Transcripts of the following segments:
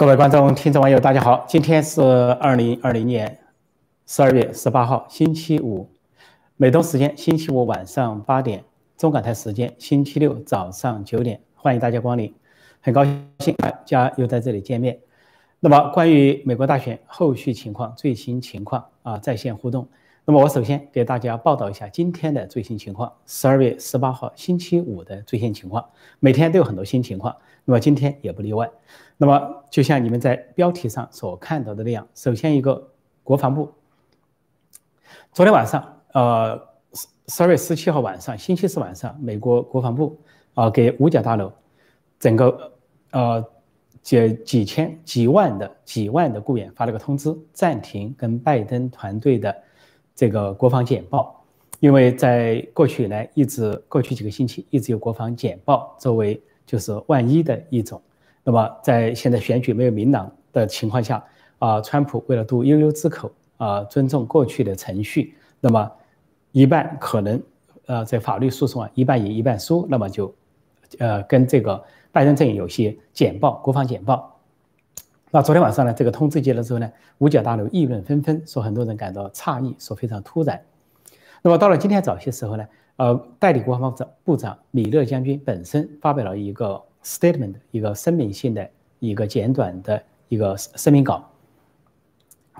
各位观众、听众、网友，大家好！今天是二零二零年十二月十八号，星期五，美东时间星期五晚上八点，中港台时间星期六早上九点，欢迎大家光临，很高兴大家又在这里见面。那么，关于美国大选后续情况、最新情况啊，在线互动。那么，我首先给大家报道一下今天的最新情况，十二月十八号星期五的最新情况。每天都有很多新情况，那么今天也不例外。那么，就像你们在标题上所看到的那样，首先一个国防部，昨天晚上，呃，十十二月十七号晚上，星期四晚上，美国国防部啊，给五角大楼整个呃几几千几万的几万的雇员发了个通知，暂停跟拜登团队的这个国防简报，因为在过去以来，一直过去几个星期，一直有国防简报作为就是万一的一种。那么，在现在选举没有明朗的情况下，啊，川普为了堵悠悠之口，啊，尊重过去的程序，那么一半可能，呃，在法律诉讼啊，一半赢一半输，那么就，呃，跟这个拜登阵营有些简报，国防简报。那昨天晚上呢，这个通知接了之后呢，五角大楼议论纷纷，说很多人感到诧异，说非常突然。那么到了今天早些时候呢，呃，代理国防部长部长米勒将军本身发表了一个。statement 一个声明性的一个简短的一个声明稿，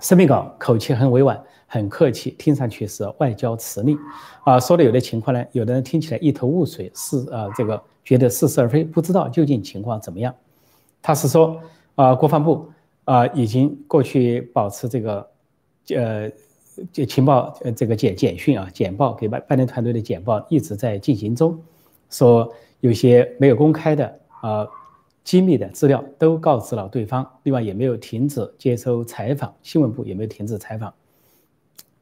声明稿口气很委婉，很客气，听上去是外交辞令，啊，说的有的情况呢，有的人听起来一头雾水，是啊，这个觉得似是而非，不知道究竟情况怎么样。他是说，啊，国防部啊，已经过去保持这个，呃，这情报呃这个简简讯啊，简报给拜拜登团队的简报一直在进行中，说有些没有公开的。啊，机密的资料都告知了对方，另外也没有停止接受采访，新闻部也没有停止采访。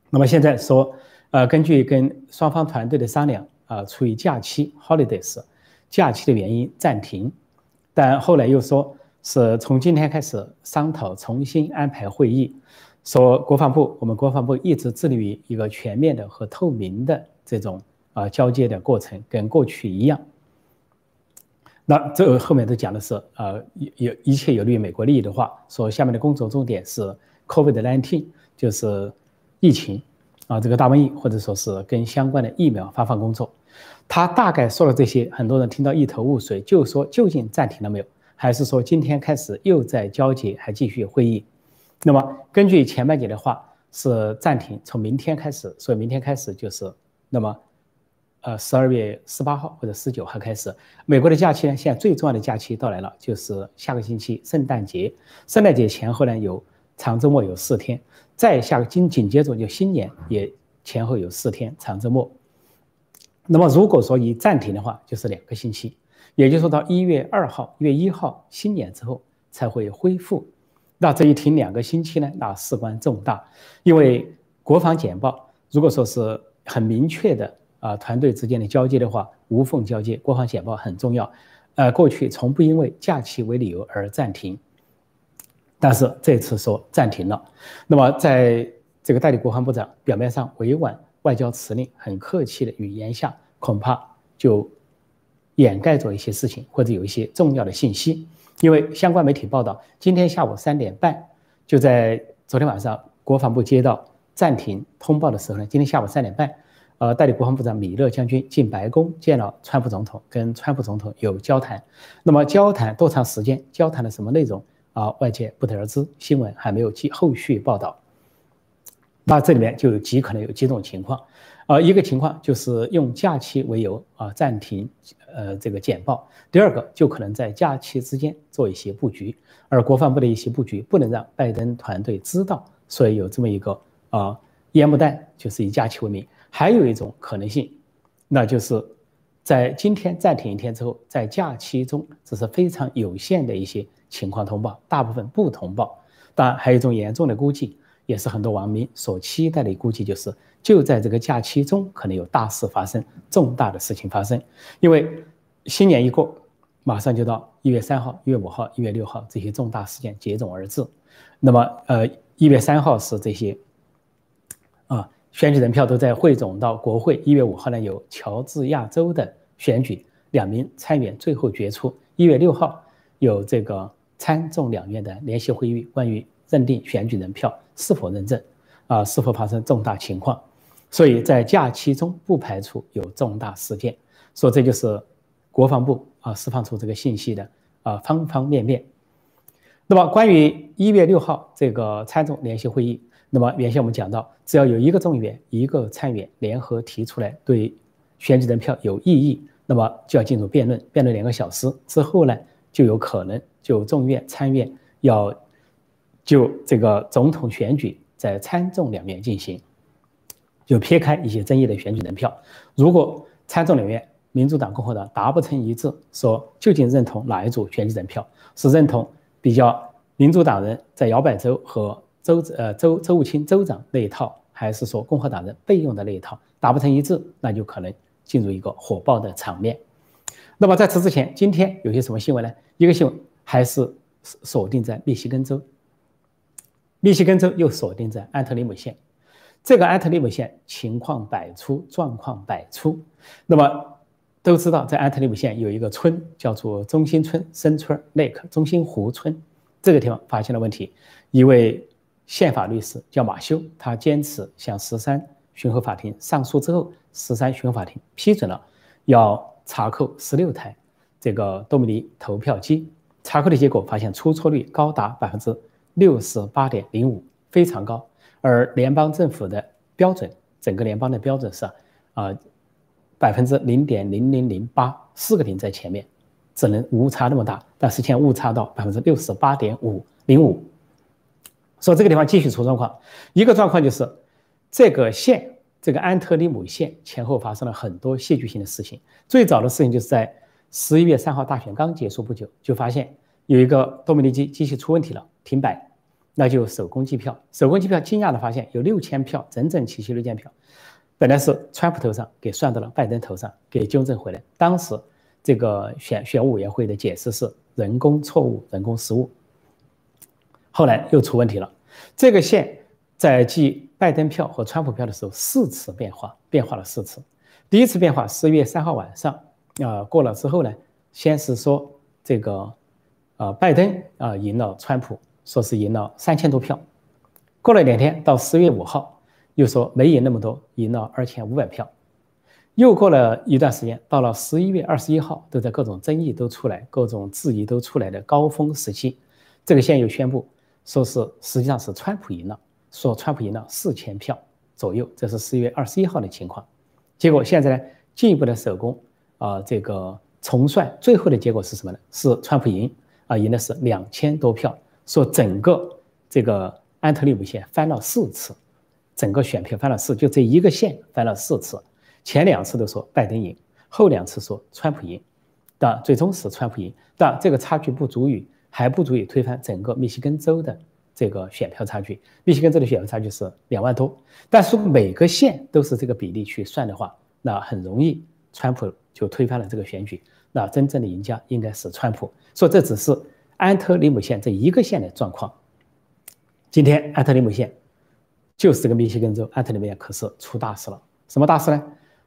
那么现在说，呃，根据跟双方团队的商量，啊，出于假期 holidays，假期的原因暂停，但后来又说是从今天开始商讨重新安排会议，说国防部，我们国防部一直致力于一个全面的和透明的这种啊交接的过程，跟过去一样。那这后面都讲的是，呃，有一切有利于美国利益的话，说下面的工作重点是 COVID-19，就是疫情啊，这个大瘟疫，或者说是跟相关的疫苗发放工作。他大概说了这些，很多人听到一头雾水，就说究竟暂停了没有，还是说今天开始又在交接，还继续会议？那么根据前半节的话是暂停，从明天开始，所以明天开始就是那么。呃，十二月十八号或者十九号开始，美国的假期呢，现在最重要的假期到来了，就是下个星期圣诞节。圣诞节前后呢，有长周末有四天，再下个紧紧接着就新年也前后有四天长周末。那么如果说一暂停的话，就是两个星期，也就是说到一月二号、一月一号新年之后才会恢复。那这一停两个星期呢，那事关重大，因为国防简报如果说是很明确的。啊，团队之间的交接的话，无缝交接，国防简报很重要。呃，过去从不因为假期为理由而暂停，但是这次说暂停了。那么，在这个代理国防部长表面上委婉外交辞令、很客气的语言下，恐怕就掩盖着一些事情，或者有一些重要的信息。因为相关媒体报道，今天下午三点半，就在昨天晚上国防部接到暂停通报的时候呢，今天下午三点半。呃，代理国防部长米勒将军进白宫见了川普总统，跟川普总统有交谈。那么交谈多长时间？交谈的什么内容啊？外界不得而知，新闻还没有继后续报道。那这里面就有极可能有几种情况，呃，一个情况就是用假期为由啊暂停呃这个简报；第二个就可能在假期之间做一些布局，而国防部的一些布局不能让拜登团队知道，所以有这么一个啊烟幕弹，就是以假期为名。还有一种可能性，那就是在今天暂停一天之后，在假期中只是非常有限的一些情况通报，大部分不通报。当然，还有一种严重的估计，也是很多网民所期待的估计，就是就在这个假期中可能有大事发生，重大的事情发生。因为新年一过，马上就到一月三号、一月五号、一月六号这些重大事件接踵而至。那么，呃，一月三号是这些啊。选举人票都在汇总到国会。一月五号呢，有乔治亚州的选举，两名参议员最后决出。一月六号有这个参众两院的联席会议关于认定选举人票是否认证，啊，是否发生重大情况，所以在假期中不排除有重大事件。所以这就是国防部啊释放出这个信息的啊方方面面。那么关于一月六号这个参众联席会议，那么原先我们讲到，只要有一个众议员、一个参议员联合提出来对选举人票有异议，那么就要进入辩论，辩论两个小时之后呢，就有可能就众院、参院要就这个总统选举在参众两院进行，就撇开一些争议的选举人票，如果参众两院。民主党、共和党达不成一致，说究竟认同哪一组选举人票？是认同比较民主党人在摇摆州和州呃州州务卿州长那一套，还是说共和党人备用的那一套？达不成一致，那就可能进入一个火爆的场面。那么在此之前，今天有些什么新闻呢？一个新闻还是锁定在密西根州，密西根州又锁定在安特里姆县。这个安特利姆县情况百出，状况百出。那么。都知道，在安特利姆县有一个村叫做中心村 （Central Lake） 中心湖村，这个地方发现了问题。一位宪法律师叫马修，他坚持向十三巡回法庭上诉之后，十三巡回法庭批准了，要查扣十六台这个多米尼投票机。查扣的结果发现出错率高达百分之六十八点零五，非常高。而联邦政府的标准，整个联邦的标准是啊。百分之零点零零零八，四个零在前面，只能误差那么大，但实现误差到百分之六十八点五零五。说这个地方继续出状况，一个状况就是这个县，这个安特里姆县前后发生了很多戏剧性的事情。最早的事情就是在十一月三号大选刚结束不久，就发现有一个多米尼基机器出问题了，停摆，那就手工计票，手工计票，惊讶的发现有六千票整整齐齐六千票。本来是川普头上，给算到了拜登头上，给纠正回来。当时这个选选务委员会的解释是人工错误、人工失误。后来又出问题了，这个线在计拜登票和川普票的时候四次变化，变化了四次。第一次变化十一月三号晚上，啊过了之后呢，先是说这个，呃拜登啊赢了川普，说是赢了三千多票。过了两天，到十月五号。又说没赢那么多，赢了二千五百票。又过了一段时间，到了十一月二十一号，都在各种争议都出来、各种质疑都出来的高峰时期，这个县又宣布说是实际上是川普赢了，说川普赢了四千票左右。这是十一月二十一号的情况。结果现在呢，进一步的手工啊，这个重算，最后的结果是什么呢？是川普赢啊，赢的是两千多票。说整个这个安特利姆县翻了四次。整个选票翻了四，就这一个县翻了四次，前两次都说拜登赢，后两次说川普赢，但最终是川普赢，但这个差距不足以，还不足以推翻整个密西根州的这个选票差距。密西根州的选票差距是两万多，但是每个县都是这个比例去算的话，那很容易川普就推翻了这个选举，那真正的赢家应该是川普。说这只是安特里姆县这一个县的状况。今天安特里姆县。就是这个密歇根州安特里面可是出大事了，什么大事呢？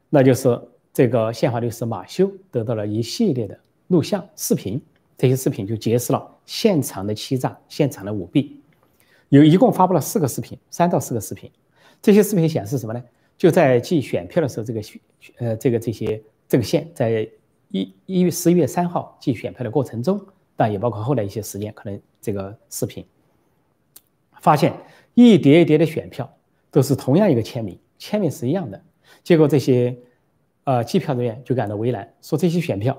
那就是这个宪法律师马修得到了一系列的录像视频，这些视频就揭示了现场的欺诈、现场的舞弊。有一共发布了四个视频，三到四个视频。这些视频显示什么呢？就在计选票的时候，这个选呃这个这些这个县在一一月十一月三号计选票的过程中，但也包括后来一些时间，可能这个视频发现。一叠一叠的选票都是同样一个签名，签名是一样的。结果这些呃计票人员就感到为难，说这些选票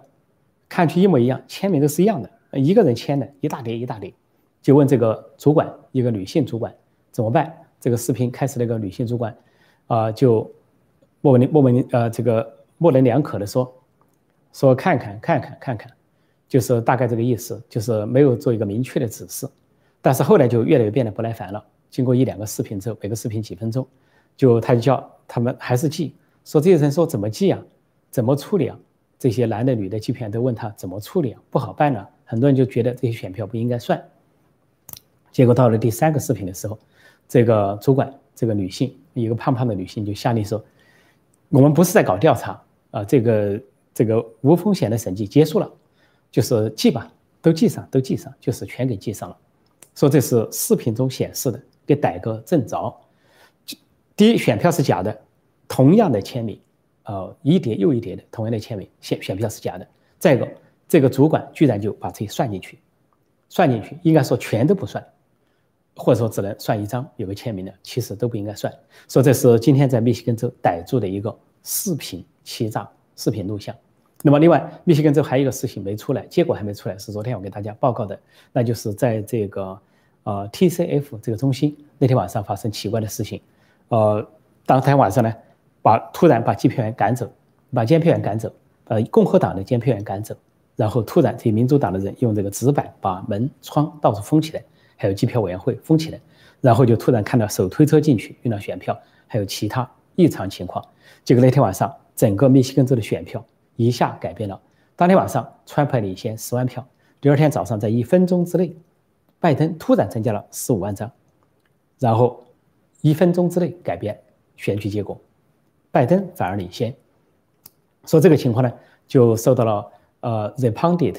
看去一模一样，签名都是一样的，一个人签的一大叠一大叠，就问这个主管，一个女性主管怎么办？这个视频开始，那个女性主管啊就模棱模棱呃这个模棱两可的说说看看看看看看，就是大概这个意思，就是没有做一个明确的指示。但是后来就越来越变得不耐烦了。经过一两个视频之后，每个视频几分钟，就他就叫他们还是记，说这些人说怎么记啊，怎么处理啊？这些男的女的基本上都问他怎么处理啊，不好办了。很多人就觉得这些选票不应该算。结果到了第三个视频的时候，这个主管这个女性，一个胖胖的女性就下令说：“我们不是在搞调查啊，这个这个无风险的审计结束了，就是记吧，都记上，都记上，就是全给记上了。说这是视频中显示的，给逮个正着。第一，选票是假的，同样的签名，呃，一叠又一叠的同样的签名，选选票是假的。再一个，这个主管居然就把这算进去，算进去，应该说全都不算，或者说只能算一张有个签名的，其实都不应该算。说这是今天在密西根州逮住的一个视频欺诈视频录像。那么，另外，密歇根州还有一个事情没出来，结果还没出来，是昨天我给大家报告的，那就是在这个呃 TCF 这个中心那天晚上发生奇怪的事情，呃，当天晚上呢，把突然把计票员赶走，把监票员赶走，呃，共和党的监票员赶走，然后突然这些民主党的人用这个纸板把门窗到处封起来，还有计票委员会封起来，然后就突然看到手推车进去运到选票，还有其他异常情况，结果那天晚上整个密歇根州的选票。一下改变了。当天晚上，川普领先十万票。第二天早上，在一分钟之内，拜登突然增加了十五万张，然后一分钟之内改变选举结果，拜登反而领先。说这个情况呢，就受到了呃 The Pundit，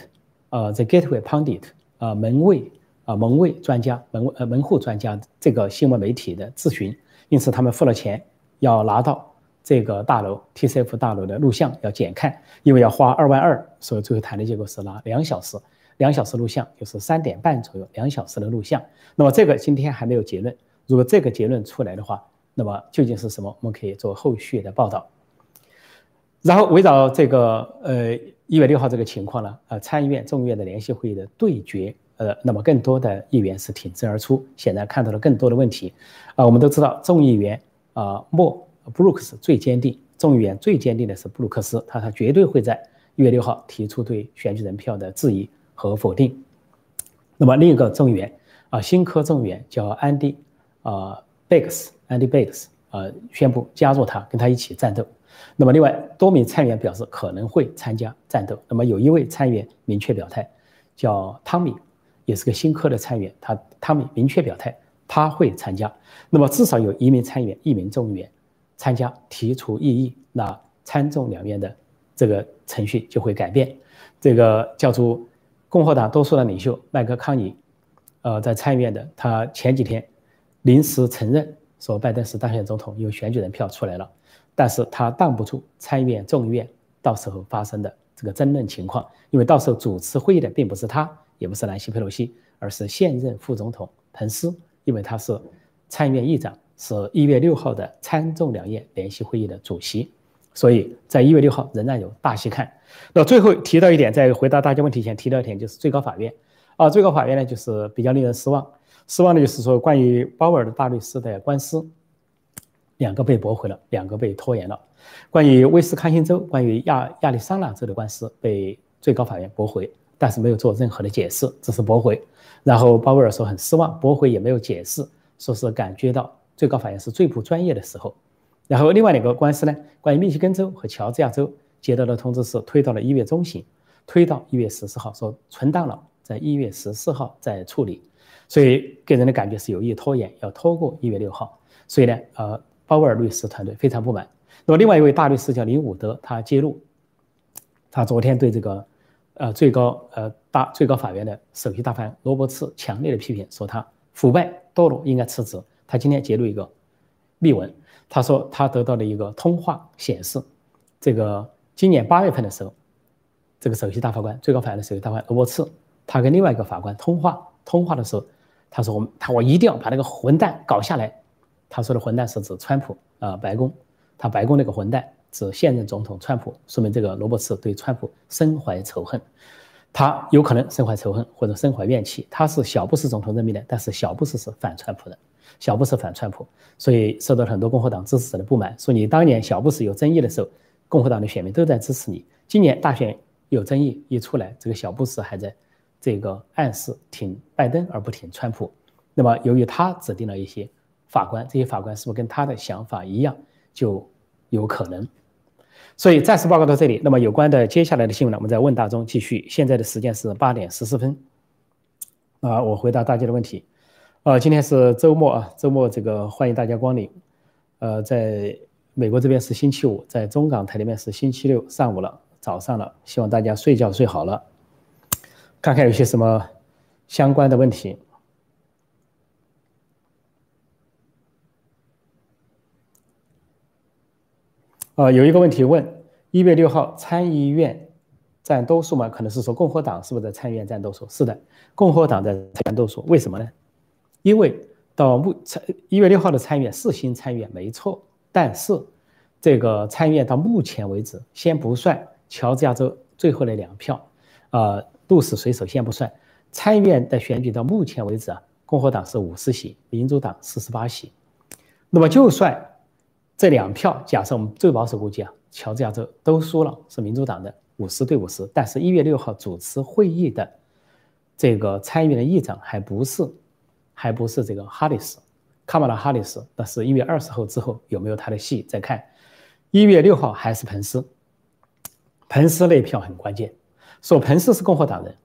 呃 The Gateway Pundit，呃门卫啊门卫专家门呃门户专家这个新闻媒体的咨询，因此他们付了钱要拿到。这个大楼 TCF 大楼的录像要检看，因为要花二万二，所以最后谈的结果是拿两小时，两小时录像就是三点半左右，两小时的录像。那么这个今天还没有结论，如果这个结论出来的话，那么究竟是什么？我们可以做后续的报道。然后围绕这个呃一月六号这个情况呢，呃参议院众议院的联席会议的对决，呃那么更多的议员是挺身而出，显然看到了更多的问题。啊，我们都知道众议员啊莫。布鲁克斯最坚定，众议员最坚定的是布鲁克斯，他他绝对会在一月六号提出对选举人票的质疑和否定。那么另一个众议员啊，新科众议员叫安迪啊贝克斯，安迪贝克斯啊宣布加入他，跟他一起战斗。那么另外多名参议员表示可能会参加战斗。那么有一位参议员明确表态，叫汤米，也是个新科的参议员，他汤米明确表态他会参加。那么至少有一名参议员，一名众议员。参加提出异议，那参众两院的这个程序就会改变。这个叫做共和党多数的领袖麦克康尼，呃，在参议院的他前几天临时承认说拜登是当选总统，有选举人票出来了，但是他挡不住参议院众议院到时候发生的这个争论情况，因为到时候主持会议的并不是他，也不是南希佩洛西，而是现任副总统彭斯，因为他是参议院议长。是一月六号的参众两院联席会议的主席，所以在一月六号仍然有大戏看。那最后提到一点，在回答大家问题前提到一点，就是最高法院啊，最高法院呢就是比较令人失望。失望的就是说，关于鲍威尔的大律师的官司，两个被驳回了，两个被拖延了。关于威斯康星州、关于亚亚利桑那州的官司被最高法院驳回，但是没有做任何的解释，只是驳回。然后鲍威尔说很失望，驳回也没有解释，说是感觉到。最高法院是最不专业的时候，然后另外两个官司呢，关于密西根州和乔治亚州接到的通知是推到了一月中旬，推到一月十四号，说存档了，在一月十四号再处理，所以给人的感觉是有意拖延，要拖过一月六号。所以呢，呃，鲍威尔律师团队非常不满。那么另外一位大律师叫林伍德，他揭露，他昨天对这个，呃，最高呃大最高法院的首席大法官罗伯茨强烈的批评，说他腐败堕落，应该辞职。他今天揭露一个秘闻，他说他得到了一个通话显示，这个今年八月份的时候，这个首席大法官、最高法院的首席大法官罗伯茨，他跟另外一个法官通话，通话的时候，他说我们他我一定要把那个混蛋搞下来。他说的混蛋是指川普啊，白宫，他白宫那个混蛋指现任总统川普，说明这个罗伯茨对川普深怀仇恨，他有可能深怀仇恨或者深怀怨气。他是小布什总统任命的，但是小布什是反川普的。小布什反川普，所以受到很多共和党支持者的不满，说你当年小布什有争议的时候，共和党的选民都在支持你。今年大选有争议一出来，这个小布什还在这个暗示挺拜登而不挺川普。那么由于他指定了一些法官，这些法官是不是跟他的想法一样，就有可能。所以暂时报告到这里。那么有关的接下来的新闻呢，我们在问答中继续。现在的时间是八点十四分。啊，我回答大家的问题。啊，今天是周末啊，周末这个欢迎大家光临。呃，在美国这边是星期五，在中港台那边是星期六上午了，早上了，希望大家睡觉睡好了。看看有些什么相关的问题。呃，有一个问题问：一月六号参议院占多数吗？可能是说共和党是不是在参议院占多数？是的，共和党在占多数。为什么呢？因为到目参一月六号的参议院是新参议院没错，但是这个参议院到目前为止，先不算乔治亚州最后的两票，呃，鹿死谁手先不算，参议院的选举到目前为止啊，共和党是五十席，民主党四十八席。那么就算这两票，假设我们最保守估计啊，乔治亚州都输了，是民主党的五十对五十。但是，一月六号主持会议的这个参议院的议长还不是，还不是这个哈里斯，卡马拉哈里斯。那是一月二十号之后有没有他的戏再看。一月六号还是彭斯，彭斯那票很关键。说彭斯是共和党人，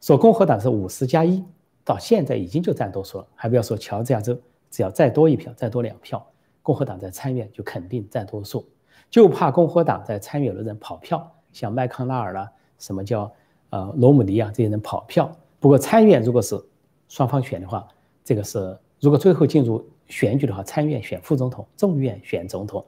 说共和党是五十加一，到现在已经就占多数了，还不要说乔治亚州，只要再多一票，再多两票。共和党在参院就肯定占多数，就怕共和党在参院的人跑票，像麦康奈尔啦，什么叫呃罗姆尼啊这些人跑票。不过参院如果是双方选的话，这个是如果最后进入选举的话，参院选副总统，众院选总统，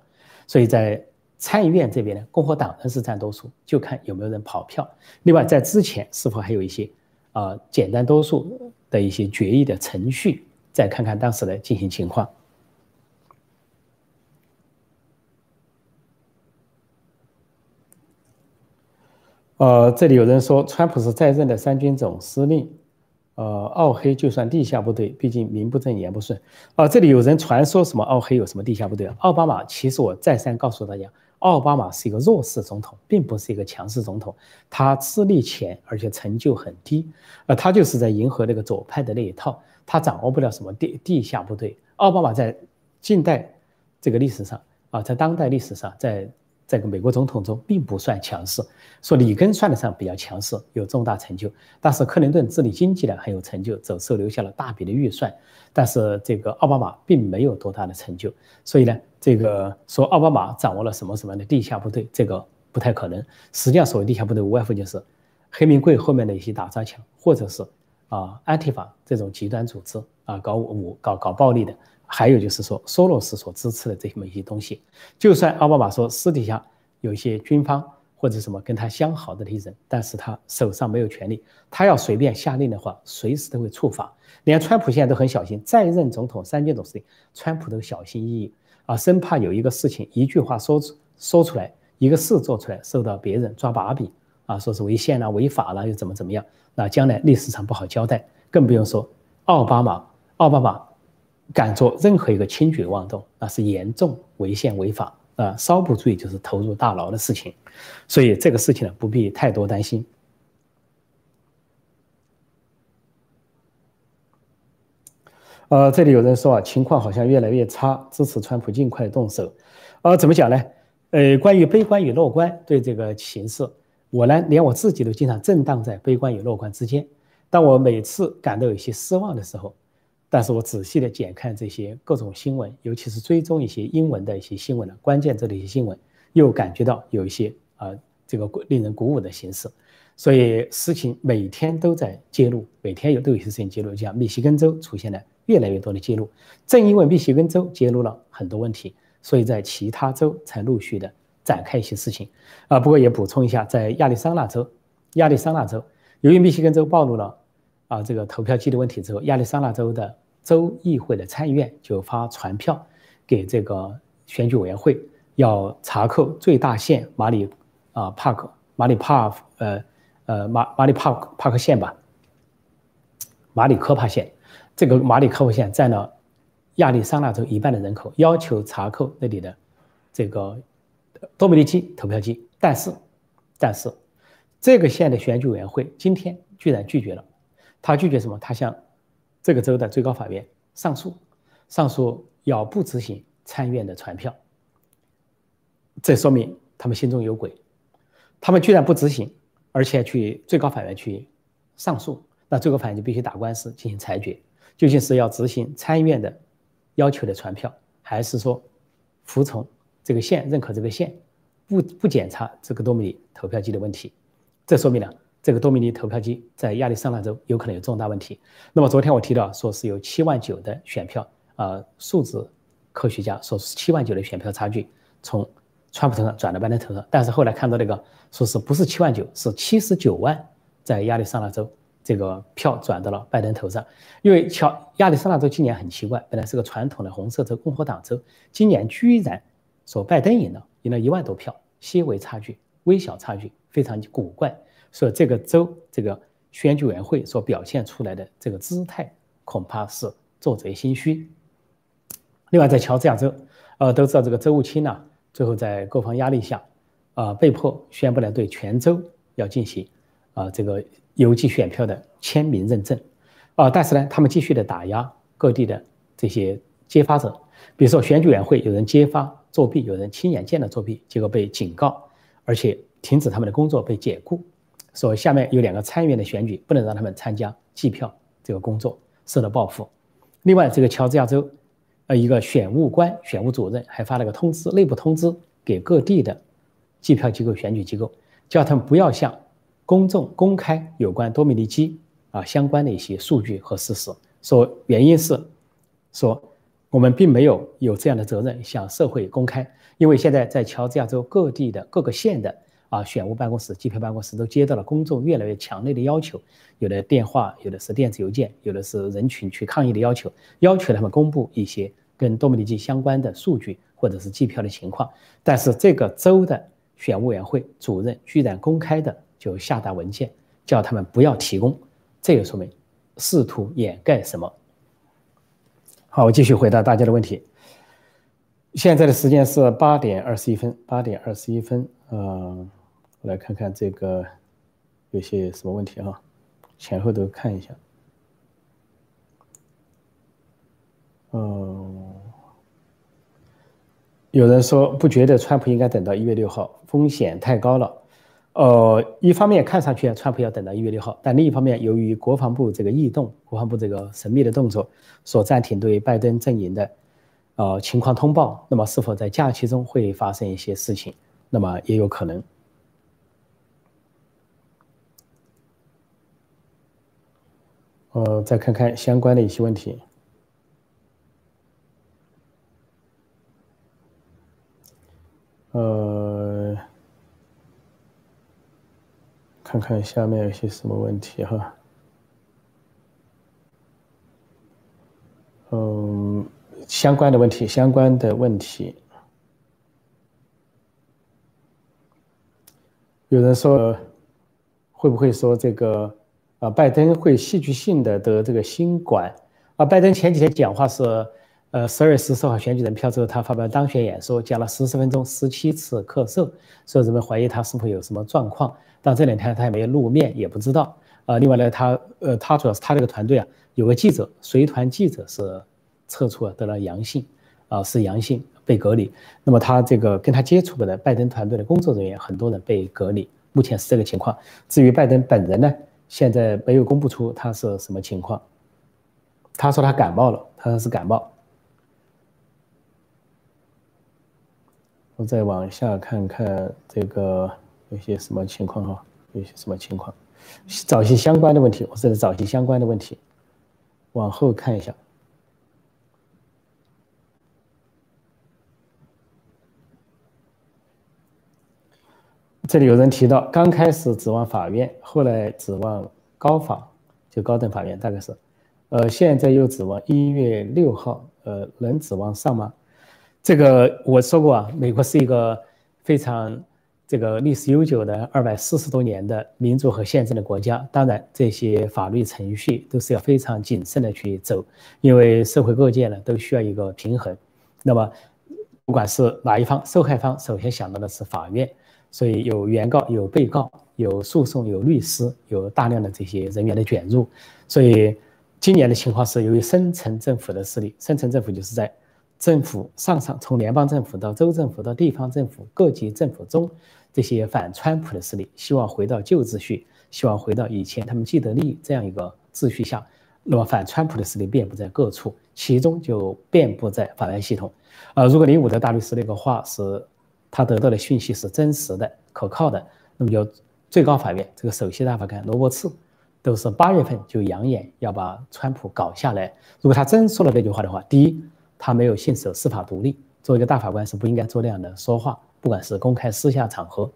所以在参议院这边呢，共和党人是占多数，就看有没有人跑票。另外在之前是否还有一些啊简单多数的一些决议的程序，再看看当时的进行情况。呃，这里有人说，川普是在任的三军总司令，呃，奥黑就算地下部队，毕竟名不正言不顺。啊，这里有人传说什么奥黑有什么地下部队？奥巴马其实我再三告诉大家，奥巴马是一个弱势总统，并不是一个强势总统，他资历浅，而且成就很低，呃，他就是在迎合那个左派的那一套，他掌握不了什么地地下部队。奥巴马在近代这个历史上啊，在当代历史上，在。这个美国总统中并不算强势，说里根算得上比较强势，有重大成就。但是克林顿治理经济呢很有成就，走时候留下了大笔的预算。但是这个奥巴马并没有多大的成就，所以呢，这个说奥巴马掌握了什么什么样的地下部队，这个不太可能。实际上，所谓地下部队无外乎就是黑名贵后面的一些打砸抢，或者是啊安提法这种极端组织啊搞武搞搞暴力的。还有就是说，索罗斯所支持的这么一些东西，就算奥巴马说私底下有一些军方或者什么跟他相好的那些人，但是他手上没有权利，他要随便下令的话，随时都会触法。连川普现在都很小心，在任总统、三届总司令，川普都小心翼翼啊，生怕有一个事情一句话说出说出来，一个事做出来，受到别人抓把柄啊，说是违宪了、违法了，又怎么怎么样，那将来历史上不好交代。更不用说奥巴马，奥巴马。敢做任何一个轻举妄动，那是严重违宪违法啊！稍不注意就是投入大牢的事情，所以这个事情呢不必太多担心。呃，这里有人说啊，情况好像越来越差，支持川普尽快动手。呃，怎么讲呢？呃，关于悲观与乐观对这个形势，我呢连我自己都经常震荡在悲观与乐观之间。当我每次感到有些失望的时候，但是我仔细的检看这些各种新闻，尤其是追踪一些英文的一些新闻的，关键字的一些新闻，又感觉到有一些啊，这个令人鼓舞的形式。所以事情每天都在揭露，每天有都有些事情揭露，像密西根州出现了越来越多的揭露。正因为密西根州揭露了很多问题，所以在其他州才陆续的展开一些事情。啊，不过也补充一下，在亚利桑那州，亚利桑那州由于密西根州暴露了。啊，这个投票机的问题之后，亚利桑那州的州议会的参议院就发传票给这个选举委员会，要查扣最大县马里啊帕克马里帕呃呃马马里帕帕克县吧，马里科帕县，这个马里科帕县占了亚利桑那州一半的人口，要求查扣那里的这个多米尼基投票机，但是但是这个县的选举委员会今天居然拒绝了。他拒绝什么？他向这个州的最高法院上诉，上诉要不执行参议院的传票。这说明他们心中有鬼，他们居然不执行，而且去最高法院去上诉，那最高法院就必须打官司进行裁决，究竟是要执行参议院的要求的传票，还是说服从这个县认可这个县不不检查这个多米尼投票机的问题？这说明了这个多米尼投票机在亚利桑那州有可能有重大问题。那么昨天我提到说是有七万九的选票，啊，数字科学家说是七万九的选票差距从川普头上转到拜登头上，但是后来看到那个说是不是七万九，是七十九万在亚利桑那州这个票转到了拜登头上。因为乔亚利桑那州今年很奇怪，本来是个传统的红色州、共和党州，今年居然说拜登赢了，赢了一万多票，些微差距、微小差距，非常古怪。说这个州这个选举委员会所表现出来的这个姿态，恐怕是做贼心虚。另外，在乔治亚州，呃，都知道这个州务卿呢，最后在各方压力下，啊，被迫宣布了对全州要进行啊这个邮寄选票的签名认证，啊，但是呢，他们继续的打压各地的这些揭发者，比如说选举委员会有人揭发作弊，有人亲眼见了作弊，结果被警告，而且停止他们的工作，被解雇。说下面有两个参议员的选举不能让他们参加计票这个工作，受到报复。另外，这个乔治亚州，呃，一个选务官、选务主任还发了个通知，内部通知给各地的计票机构、选举机构，叫他们不要向公众公开有关多米尼基啊相关的一些数据和事实。说原因是，说我们并没有有这样的责任向社会公开，因为现在在乔治亚州各地的各个县的。啊，选务办公室、计票办公室都接到了公众越来越强烈的要求，有的电话，有的是电子邮件，有的是人群去抗议的要求，要求他们公布一些跟多米尼基相关的数据或者是计票的情况。但是这个州的选务委员会主任居然公开的就下达文件，叫他们不要提供，这也说明试图掩盖什么。好，我继续回答大家的问题。现在的时间是八点二十一分，八点二十一分，嗯。我来看看这个有些什么问题啊？前后都看一下。嗯，有人说不觉得川普应该等到一月六号，风险太高了。呃，一方面看上去川普要等到一月六号，但另一方面，由于国防部这个异动，国防部这个神秘的动作，所暂停对拜登阵营的呃情况通报，那么是否在假期中会发生一些事情？那么也有可能。呃，再看看相关的一些问题。呃，看看下面有些什么问题哈。嗯，相关的问题，相关的问题。有人说，会不会说这个？啊，拜登会戏剧性的得这个新冠。啊，拜登前几天讲话是，呃，十二月十四号选举人票之后，他发表当选演说，讲了十四分钟，十七次咳嗽，所以人们怀疑他是否有什么状况。但这两天他也没有露面，也不知道。啊，另外呢，他，呃，他主要是他这个团队啊，有个记者，随团记者是测出了得了阳性，啊，是阳性被隔离。那么他这个跟他接触过的拜登团队的工作人员，很多人被隔离，目前是这个情况。至于拜登本人呢？现在没有公布出他是什么情况。他说他感冒了，他说是感冒。我再往下看看这个有些什么情况哈，有些什么情况，找一些相关的问题，我这里找一些相关的问题，往后看一下。这里有人提到，刚开始指望法院，后来指望高法，就高等法院，大概是，呃，现在又指望一月六号，呃，能指望上吗？这个我说过啊，美国是一个非常这个历史悠久的二百四十多年的民主和宪政的国家，当然这些法律程序都是要非常谨慎的去走，因为社会各界呢都需要一个平衡。那么，不管是哪一方，受害方首先想到的是法院。所以有原告、有被告、有诉讼、有律师，有大量的这些人员的卷入。所以今年的情况是，由于深层政府的势力，深层政府就是在政府上上，从联邦政府到州政府到地方政府各级政府中，这些反川普的势力希望回到旧秩序，希望回到以前他们既得利益这样一个秩序下。那么反川普的势力遍布在各处，其中就遍布在法院系统。呃，如果林伍德大律师那个话是。他得到的讯息是真实的、可靠的，那么就最高法院这个首席大法官罗伯茨都是八月份就扬言要把川普搞下来。如果他真说了这句话的话，第一，他没有信守司法独立，作为一个大法官是不应该做那样的说话，不管是公开私下场合。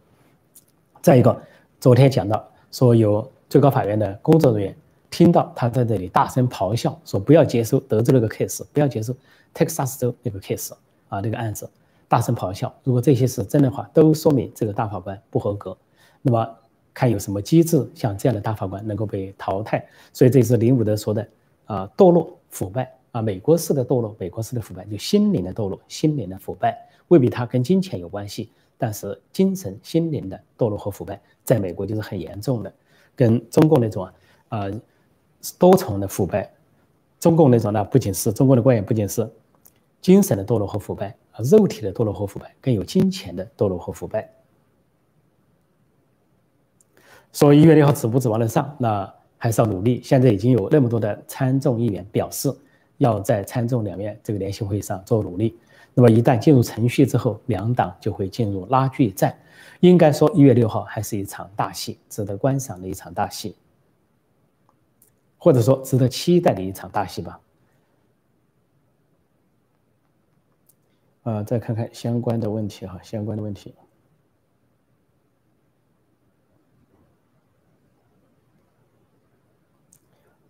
再一个，昨天讲到说有最高法院的工作人员听到他在这里大声咆哮，说不要接受德州那个 case，不要接受 Texas 州那个 case 啊，这个案子。大声咆哮！如果这些是真的话，都说明这个大法官不合格。那么，看有什么机制，像这样的大法官能够被淘汰。所以，这是林伍德说的啊，堕落、腐败啊，美国式的堕落，美国式的腐败，就心灵的堕落，心灵的腐败，未必它跟金钱有关系，但是精神、心灵的堕落和腐败，在美国就是很严重的，跟中共那种啊，多重的腐败，中共那种呢，不仅是中共的官员，不仅是精神的堕落和腐败。啊，肉体的堕落和腐败，更有金钱的堕落和腐败。说一月六号指不指望得上？那还是要努力。现在已经有那么多的参众议员表示要在参众两院这个联席会议上做努力。那么一旦进入程序之后，两党就会进入拉锯战。应该说，一月六号还是一场大戏，值得观赏的一场大戏，或者说值得期待的一场大戏吧。啊，再看看相关的问题哈，相关的问题。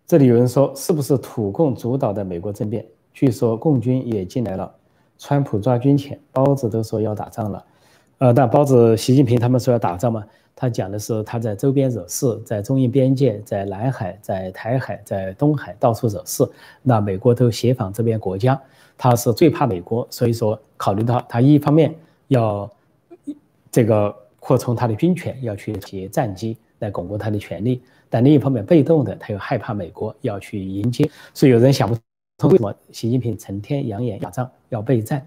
这里有人说，是不是土共主导的美国政变？据说共军也进来了，川普抓军犬，包子都说要打仗了。呃，但包子、习近平他们说要打仗吗？他讲的是他在周边惹事，在中印边界、在南海、在台海、在东海到处惹事，那美国都协防这边国家。他是最怕美国，所以说考虑到他一方面要这个扩充他的军权，要去接战机来巩固他的权力，但另一方面被动的他又害怕美国要去迎接，所以有人想不通为什么习近平成天扬言打仗要备战。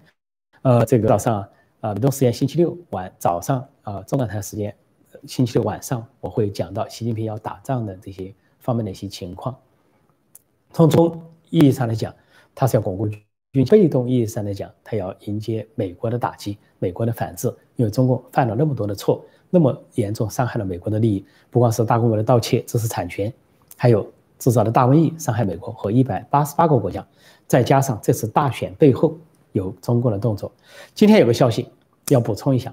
呃，这个早上啊，美东时间星期六晚早上啊，中港台时间星期六晚上我会讲到习近平要打仗的这些方面的一些情况。从从意义上来讲，他是要巩固军。被动意义上来讲，他要迎接美国的打击，美国的反制，因为中共犯了那么多的错，那么严重伤害了美国的利益，不光是大规模的盗窃、知识产权，还有制造的大瘟疫伤害美国和一百八十八个国家，再加上这次大选背后有中共的动作。今天有个消息要补充一下，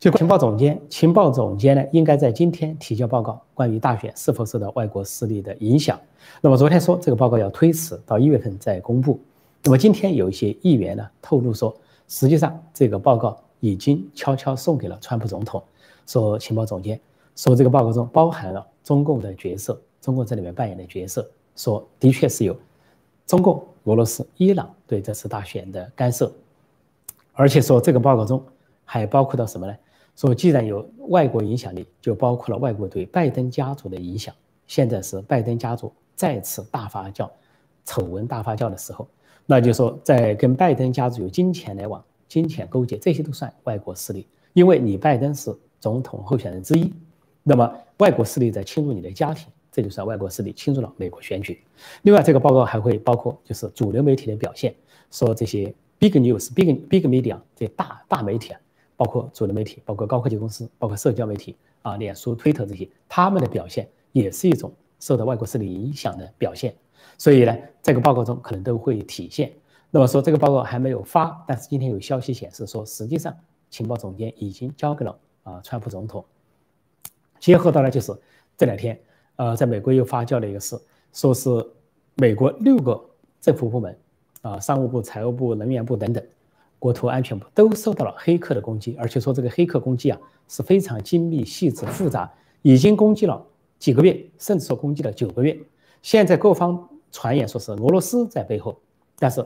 就情报总监，情报总监呢应该在今天提交报告，关于大选是否受到外国势力的影响。那么昨天说这个报告要推迟到一月份再公布。那么今天有一些议员呢透露说，实际上这个报告已经悄悄送给了川普总统，说情报总监说这个报告中包含了中共的角色，中共在里面扮演的角色，说的确是有中共、俄罗斯、伊朗对这次大选的干涉，而且说这个报告中还包括到什么呢？说既然有外国影响力，就包括了外国对拜登家族的影响。现在是拜登家族再次大发酵、丑闻大发酵的时候。那就是说，在跟拜登家族有金钱来往、金钱勾结，这些都算外国势力。因为你拜登是总统候选人之一，那么外国势力在侵入你的家庭，这就算外国势力侵入了美国选举。另外，这个报告还会包括就是主流媒体的表现，说这些 big news、big big media 这大大媒体啊，包括主流媒体、包括高科技公司、包括社交媒体啊，脸书、推特这些，他们的表现也是一种受到外国势力影响的表现。所以呢，这个报告中可能都会体现。那么说，这个报告还没有发，但是今天有消息显示说，实际上情报总监已经交给了啊川普总统。结合到呢，就是这两天，呃，在美国又发酵了一个事，说是美国六个政府部门，啊，商务部、财务部、能源部等等，国土安全部都受到了黑客的攻击，而且说这个黑客攻击啊是非常精密、细致、复杂，已经攻击了几个月，甚至说攻击了九个月。现在各方。传言说是俄罗斯在背后，但是，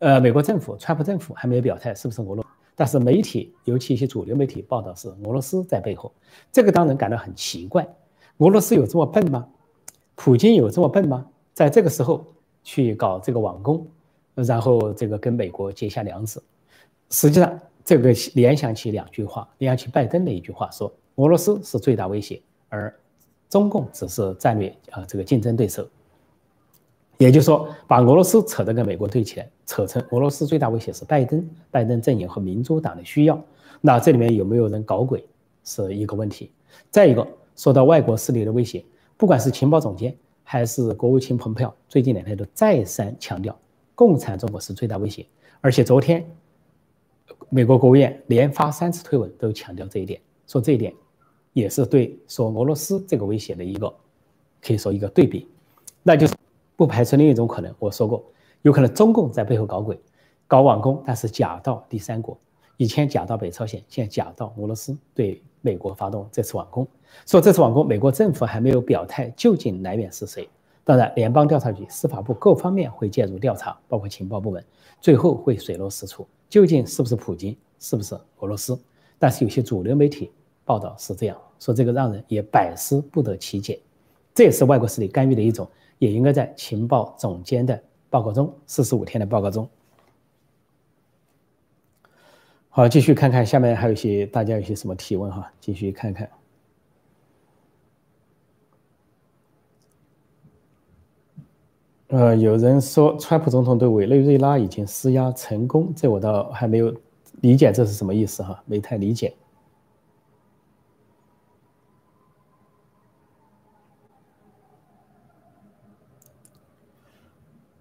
呃，美国政府、川普政府还没有表态是不是俄罗，但是媒体，尤其一些主流媒体报道是俄罗斯在背后，这个当然感到很奇怪。俄罗斯有这么笨吗？普京有这么笨吗？在这个时候去搞这个网攻，然后这个跟美国结下梁子，实际上这个联想起两句话，联想起拜登的一句话说，俄罗斯是最大威胁，而中共只是战略啊这个竞争对手。也就是说，把俄罗斯扯得跟美国对起来，扯成俄罗斯最大威胁是拜登、拜登阵营和民主党的需要，那这里面有没有人搞鬼是一个问题。再一个，说到外国势力的威胁，不管是情报总监还是国务卿蓬佩奥，最近两天都再三强调，共产中国是最大威胁。而且昨天，美国国务院连发三次推文，都强调这一点，说这一点也是对说俄罗斯这个威胁的一个可以说一个对比，那就是不排除另一种可能。我说过，有可能中共在背后搞鬼，搞网攻，但是假到第三国。以前假到北朝鲜，现在假到俄罗斯对美国发动这次网攻。说这次网攻，美国政府还没有表态究竟来源是谁。当然，联邦调查局、司法部各方面会介入调查，包括情报部门，最后会水落石出，究竟是不是普京，是不是俄罗斯？但是有些主流媒体报道是这样说，这个让人也百思不得其解。这也是外国势力干预的一种，也应该在情报总监的报告中，四十五天的报告中。好，继续看看下面还有一些大家有些什么提问哈，继续看看。呃，有人说川普总统对委内瑞拉已经施压成功，这我倒还没有理解这是什么意思哈，没太理解。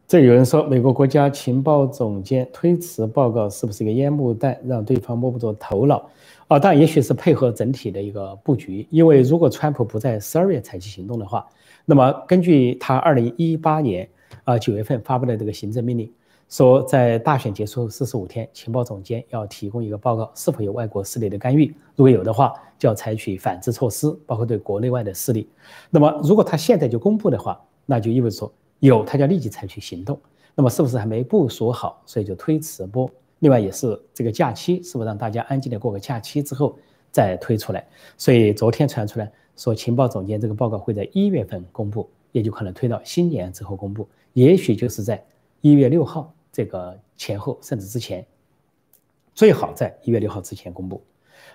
这有人说，美国国家情报总监推迟报告是不是一个烟幕弹，让对方摸不着头脑？啊，当然，也许是配合整体的一个布局。因为如果川普不在十二月采取行动的话，那么根据他二零一八年啊九月份发布的这个行政命令，说在大选结束后四十五天，情报总监要提供一个报告，是否有外国势力的干预？如果有的话，就要采取反制措施，包括对国内外的势力。那么，如果他现在就公布的话，那就意味着说。有，他就要立即采取行动。那么是不是还没部署好，所以就推迟播？另外也是这个假期，是不是让大家安静的过个假期之后再推出来？所以昨天传出来说，情报总监这个报告会在一月份公布，也就可能推到新年之后公布，也许就是在一月六号这个前后，甚至之前，最好在一月六号之前公布。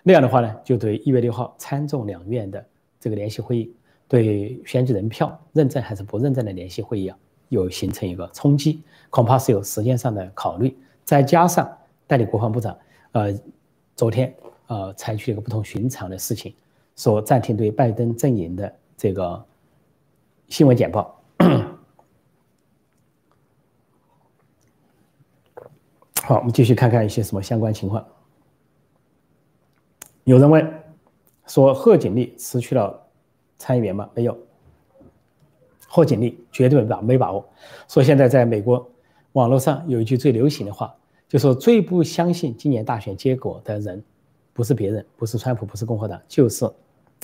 那样的话呢，就对一月六号参众两院的这个联席会议。对选举人票认证还是不认证的联席会议啊，有形成一个冲击，恐怕是有时间上的考虑。再加上代理国防部长，呃，昨天呃采取一个不同寻常的事情，说暂停对拜登阵营的这个新闻简报。好，我们继续看看一些什么相关情况。有人问说，贺锦丽辞去了。参议员吗？没有。贺锦丽绝对把没把握。说现在在美国网络上有一句最流行的话，就说最不相信今年大选结果的人，不是别人，不是川普，不是共和党，就是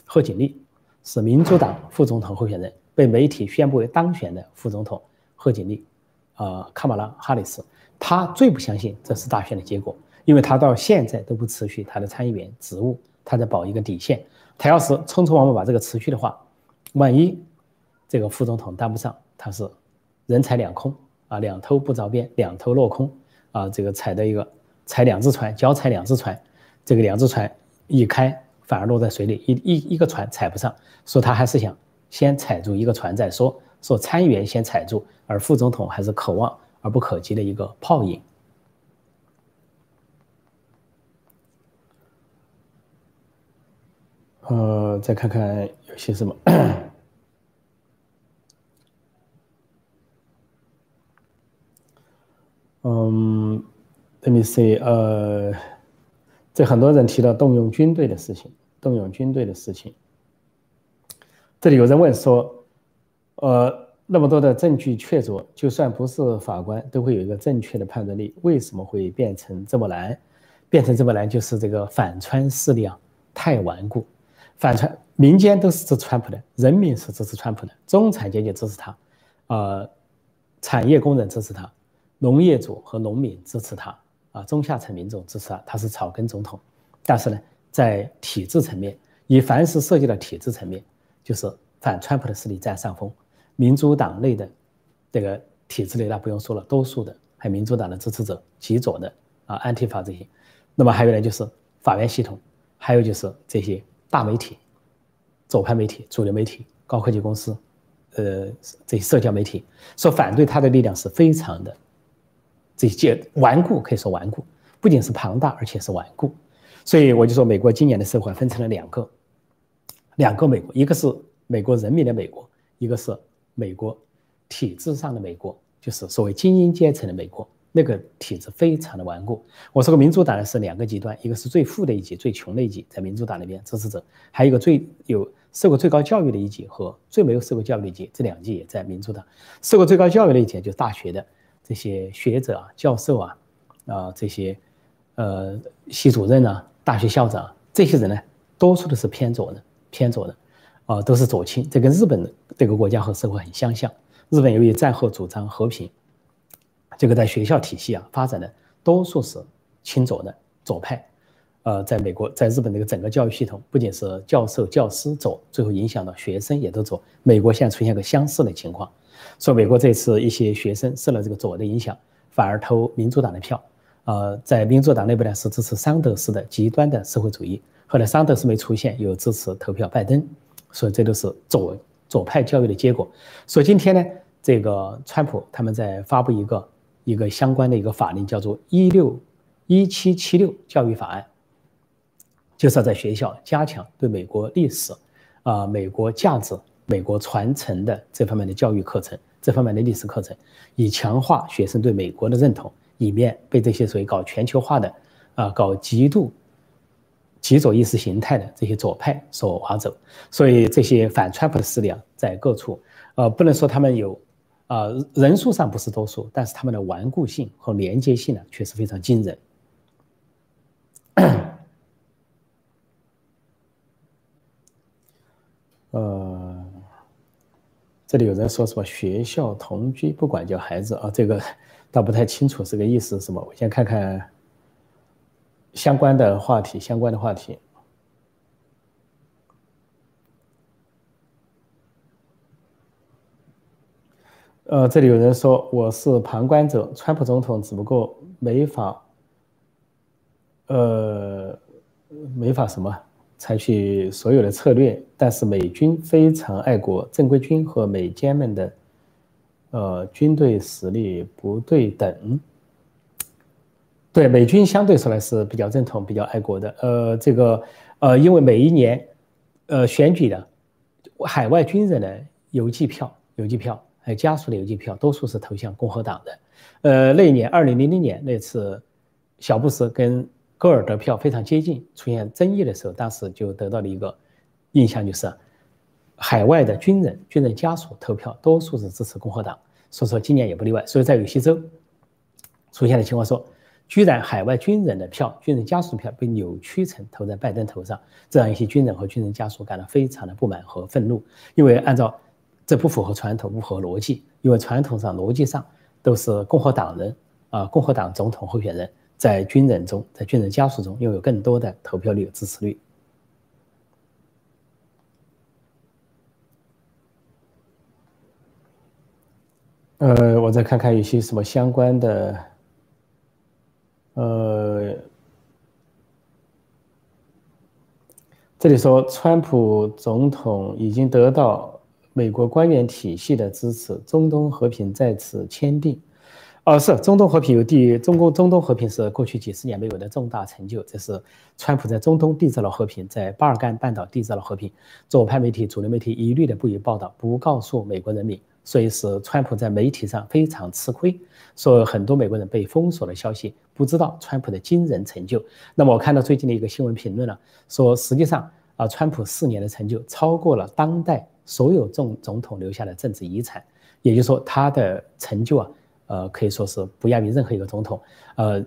贺锦丽，是民主党副总统候选人，被媒体宣布为当选的副总统贺锦丽，啊，卡马拉哈里斯，他最不相信这是大选的结果，因为他到现在都不辞去他的参议员职务，他在保一个底线。他要是匆匆忙忙把这个辞去的话，万一这个副总统当不上，他是人财两空啊，两头不着边，两头落空啊，这个踩的一个踩两只船，脚踩两只船，这个两只船一开反而落在水里，一一一个船踩不上，说他还是想先踩住一个船再说，说参议员先踩住，而副总统还是可望而不可及的一个泡影。呃，再看看有些什么。嗯，Let me see，呃，这很多人提到动用军队的事情，动用军队的事情。这里有人问说，呃，那么多的证据确凿，就算不是法官，都会有一个正确的判断力，为什么会变成这么难？变成这么难，就是这个反川势力啊，太顽固。反川民间都是支持川普的，人民是支持川普的，中产阶级支持他，呃，产业工人支持他，农业主和农民支持他，啊，中下层民众支持他，他是草根总统。但是呢，在体制层面，以凡是涉及到体制层面，就是反川普的势力占上风。民主党内的这个体制内，那不用说了，多数的还有民主党的支持者，极左的啊，安提法这些。那么还有呢，就是法院系统，还有就是这些。大媒体、左派媒体、主流媒体、高科技公司，呃，这些社交媒体说反对他的力量是非常的，这些顽固可以说顽固，不仅是庞大，而且是顽固。所以我就说，美国今年的社会分成了两个，两个美国，一个是美国人民的美国，一个是美国体制上的美国，就是所谓精英阶层的美国。那个体制非常的顽固。我说过，民主党呢是两个极端，一个是最富的一级、最穷的一级，在民主党那边支持者；还有一个最有受过最高教育的一级和最没有受过教育的一级，这两级也在民主党。受过最高教育的一级，就是大学的这些学者啊、教授啊，啊这些呃系主任啊、大学校长这些人呢，多数都是偏左的，偏左的，啊都是左倾。这跟日本的这个国家和社会很相像。日本由于战后主张和平。这个在学校体系啊发展的多数是亲左的左派，呃，在美国，在日本这个整个教育系统，不仅是教授、教师左，最后影响到学生也都左。美国现在出现个相似的情况，说美国这次一些学生受了这个左的影响，反而投民主党的票，呃，在民主党内部呢是支持桑德斯的极端的社会主义，后来桑德斯没出现，又支持投票拜登，所以这都是左左派教育的结果。所以今天呢，这个川普他们在发布一个。一个相关的一个法令叫做一六一七七六教育法案，就是要在学校加强对美国历史、啊美国价值、美国传承的这方面的教育课程，这方面的历史课程，以强化学生对美国的认同，以免被这些所谓搞全球化的、啊搞极度极左意识形态的这些左派所划走。所以这些反川普的势力啊，在各处，呃，不能说他们有。啊，人数上不是多数，但是他们的顽固性和连接性呢，确实非常惊人。呃，这里有人说什么学校同居不管教孩子啊？这个倒不太清楚，这个意思是什么？我先看看相关的话题，相关的话题。呃，这里有人说我是旁观者，川普总统只不过没法，呃，没法什么采取所有的策略，但是美军非常爱国，正规军和美监们的，呃，军队实力不对等。对，美军相对说来是比较正统、比较爱国的。呃，这个呃，因为每一年，呃，选举的海外军人的邮寄票，邮寄票。还有家属的邮寄票，多数是投向共和党的。呃，那一年，二零零零年那次，小布什跟戈尔得票非常接近，出现争议的时候，当时就得到了一个印象，就是海外的军人、军人家属投票多数是支持共和党。所以说今年也不例外。所以在有些州出现的情况说，居然海外军人的票、军人家属的票被扭曲成投在拜登头上，这让一些军人和军人家属感到非常的不满和愤怒，因为按照。这不符合传统，不合逻辑，因为传统上、逻辑上都是共和党人啊，共和党总统候选人，在军人中，在军人家属中拥有更多的投票率、支持率。呃，我再看看有些什么相关的，呃，这里说川普总统已经得到。美国官员体系的支持，中东和平再次签订。哦，是中东和平有第中共中东和平是过去几十年没有的重大成就。这是川普在中东缔造了和平，在巴尔干半岛缔造了和平。左派媒体、主流媒体一律的不予报道，不告诉美国人民，所以使川普在媒体上非常吃亏。说很多美国人被封锁的消息，不知道川普的惊人成就。那么我看到最近的一个新闻评论了，说实际上啊，川普四年的成就超过了当代。所有总总统留下的政治遗产，也就是说，他的成就啊，呃，可以说是不亚于任何一个总统。呃，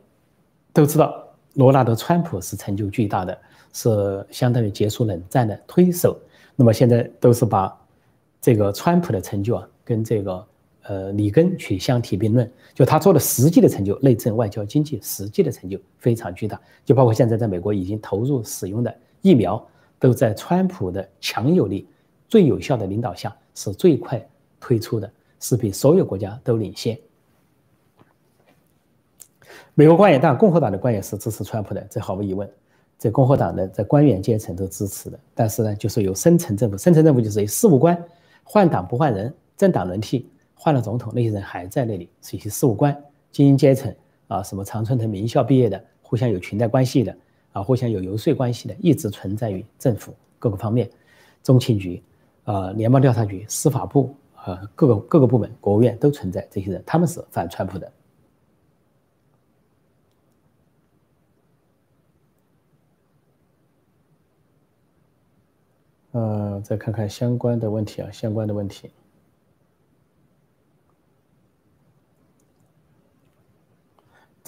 都知道罗纳德·川普是成就巨大的，是相当于结束冷战的推手。那么现在都是把这个川普的成就啊，跟这个呃里根去相提并论，就他做的实际的成就，内政、外交、经济实际的成就非常巨大。就包括现在在美国已经投入使用的疫苗，都在川普的强有力。最有效的领导下是最快推出的，是比所有国家都领先。美国官员，当然共和党的官员是支持川普的，这毫无疑问。这共和党的在官员阶层都支持的，但是呢，就是有深层政府，深层政府就是事务官，换党不换人，政党轮替，换了总统，那些人还在那里，是一些事务官、精英阶层啊，什么常春藤名校毕业的，互相有裙带关系的啊，互相有游说关系的，一直存在于政府各个方面。中情局、呃联邦调查局、司法部呃各个各个部门、国务院都存在这些人，他们是反川普的。呃，再看看相关的问题啊，相关的问题。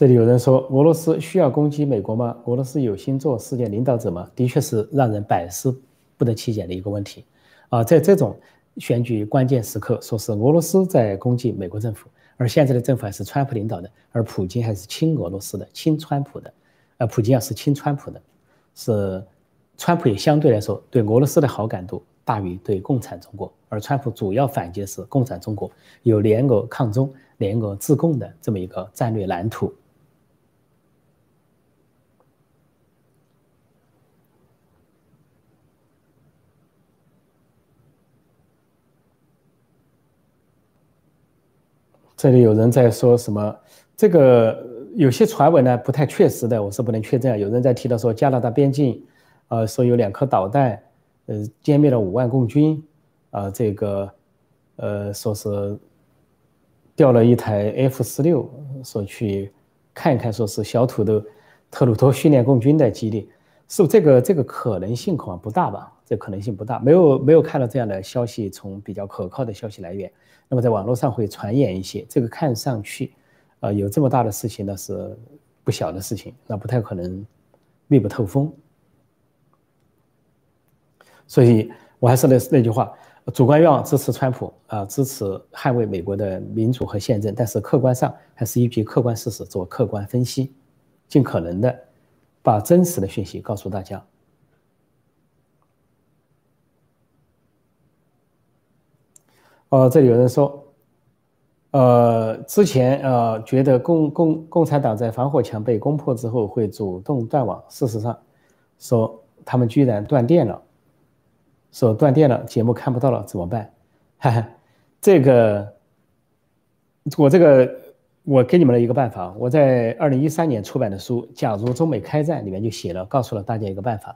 这里有人说，俄罗斯需要攻击美国吗？俄罗斯有心做世界领导者吗？的确是让人百思不得其解的一个问题。啊，在这种选举关键时刻，说是俄罗斯在攻击美国政府，而现在的政府还是川普领导的，而普京还是亲俄罗斯的、亲川普的。呃，普京要是亲川普的，是。川普也相对来说对俄罗斯的好感度大于对共产中国，而川普主要反击的是共产中国，有联俄抗中、联俄自共的这么一个战略蓝图。这里有人在说什么？这个有些传闻呢不太确实的，我是不能确认。有人在提到说加拿大边境。呃，说有两颗导弹，呃，歼灭了五万共军，啊，这个，呃，说是调了一台 F 十六，说去看一看，说是小土豆特鲁多训练共军的基地，是不这个这个可能性恐怕不大吧？这可能性不大，没有没有看到这样的消息从比较可靠的消息来源，那么在网络上会传言一些，这个看上去，呃，有这么大的事情那是不小的事情，那不太可能密不透风。所以，我还是那那句话，主观愿望支持川普啊，支持捍卫美国的民主和宪政，但是客观上还是依据客观事实做客观分析，尽可能的把真实的讯息告诉大家。哦，这里有人说，呃，之前呃觉得共共共产党在防火墙被攻破之后会主动断网，事实上，说他们居然断电了。说断电了，节目看不到了怎么办？哈哈，这个，我这个我给你们了一个办法。我在二零一三年出版的书《假如中美开战》里面就写了，告诉了大家一个办法。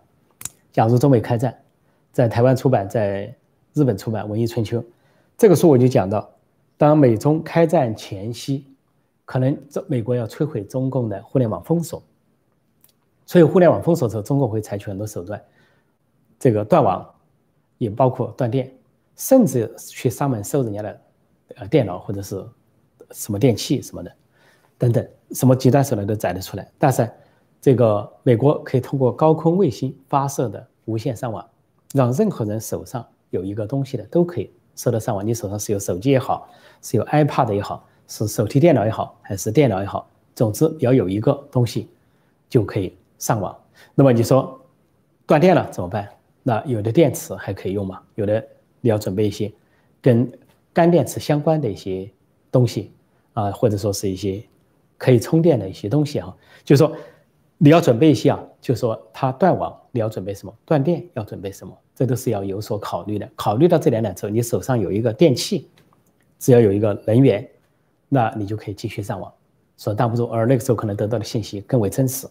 假如中美开战，在台湾出版，在日本出版《文艺春秋》这个书我就讲到，当美中开战前夕，可能这美国要摧毁中共的互联网封锁，所以互联网封锁之后，中共会采取很多手段，这个断网。也包括断电，甚至去上门收人家的呃电脑或者是什么电器什么的，等等，什么极端手段都宰得出来。但是，这个美国可以通过高空卫星发射的无线上网，让任何人手上有一个东西的都可以收得上网。你手上是有手机也好，是有 iPad 也好，是手提电脑也好，还是电脑也好，总之要有一个东西就可以上网。那么你说断电了怎么办？那有的电池还可以用吗？有的你要准备一些跟干电池相关的一些东西啊，或者说是一些可以充电的一些东西啊。就是说你要准备一些啊，就是说它断网你要准备什么？断电要准备什么？这都是要有所考虑的。考虑到这两点之后，你手上有一个电器，只要有一个能源，那你就可以继续上网，所挡不住。而那个时候可能得到的信息更为真实。